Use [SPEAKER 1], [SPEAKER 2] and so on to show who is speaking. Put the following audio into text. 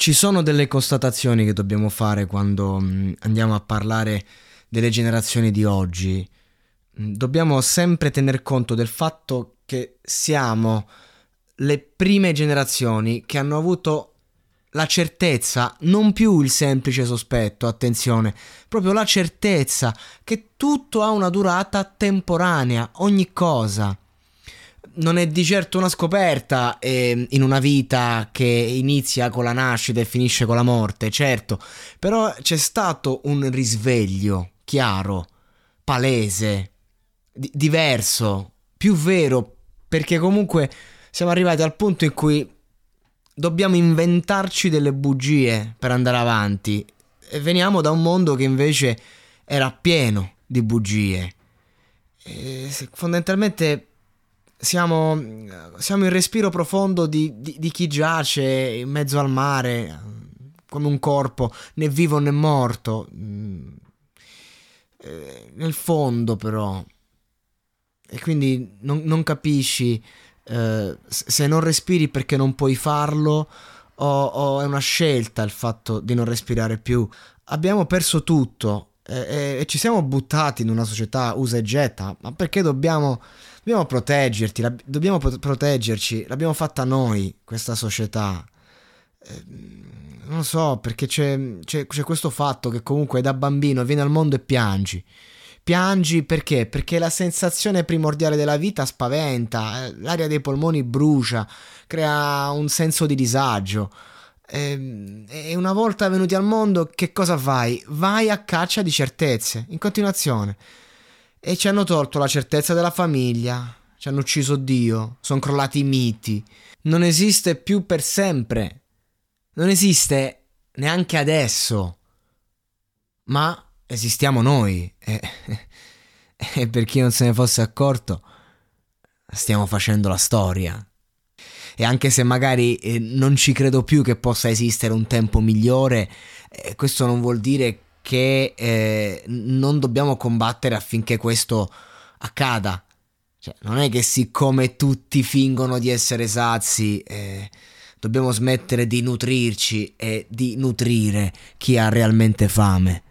[SPEAKER 1] Ci sono delle constatazioni che dobbiamo fare quando mh, andiamo a parlare delle generazioni di oggi. Mh, Dobbiamo sempre tener conto del fatto che siamo le prime generazioni che hanno avuto la certezza, non più il semplice sospetto, attenzione, proprio la certezza che tutto ha una durata temporanea, ogni cosa. Non è di certo una scoperta eh, in una vita che inizia con la nascita e finisce con la morte, certo, però c'è stato un risveglio chiaro, palese, di- diverso, più vero, perché comunque siamo arrivati al punto in cui dobbiamo inventarci delle bugie per andare avanti e veniamo da un mondo che invece era pieno di bugie. E fondamentalmente siamo, siamo il respiro profondo di, di- di chi giace in mezzo al mare come un corpo né vivo né morto. Mm. Eh, Nel fondo però. E quindi non, non capisci eh, se non respiri perché non puoi farlo o, o è una scelta il fatto di non respirare più. Abbiamo perso tutto e, e- e ci siamo buttati in una società usa e getta, ma perché dobbiamo, dobbiamo proteggerti, la- dobbiamo pro- proteggerci, l'abbiamo fatta noi questa società. Eh, non so, perché c'è, c'è- c'è questo fatto che comunque da bambino vieni al mondo e piangi. Piangi perché? Perché la sensazione primordiale della vita spaventa, eh, l'aria dei polmoni brucia, crea un senso di disagio. Ehm, E una volta venuti al mondo, che cosa fai? Vai a caccia di certezze, in continuazione. E ci hanno tolto la certezza della famiglia, ci hanno ucciso Dio, sono crollati i miti. Non esiste più per sempre. Non esiste neanche adesso. Ma esistiamo noi. E, e per chi non se ne fosse accorto, stiamo facendo la storia. E anche se magari eh, non ci credo più che possa esistere un tempo migliore, eh, questo non vuol dire che eh, non dobbiamo combattere affinché questo accada. Cioè, non è che siccome tutti fingono di essere sazi, dobbiamo smettere di nutrirci e di nutrire chi ha realmente fame.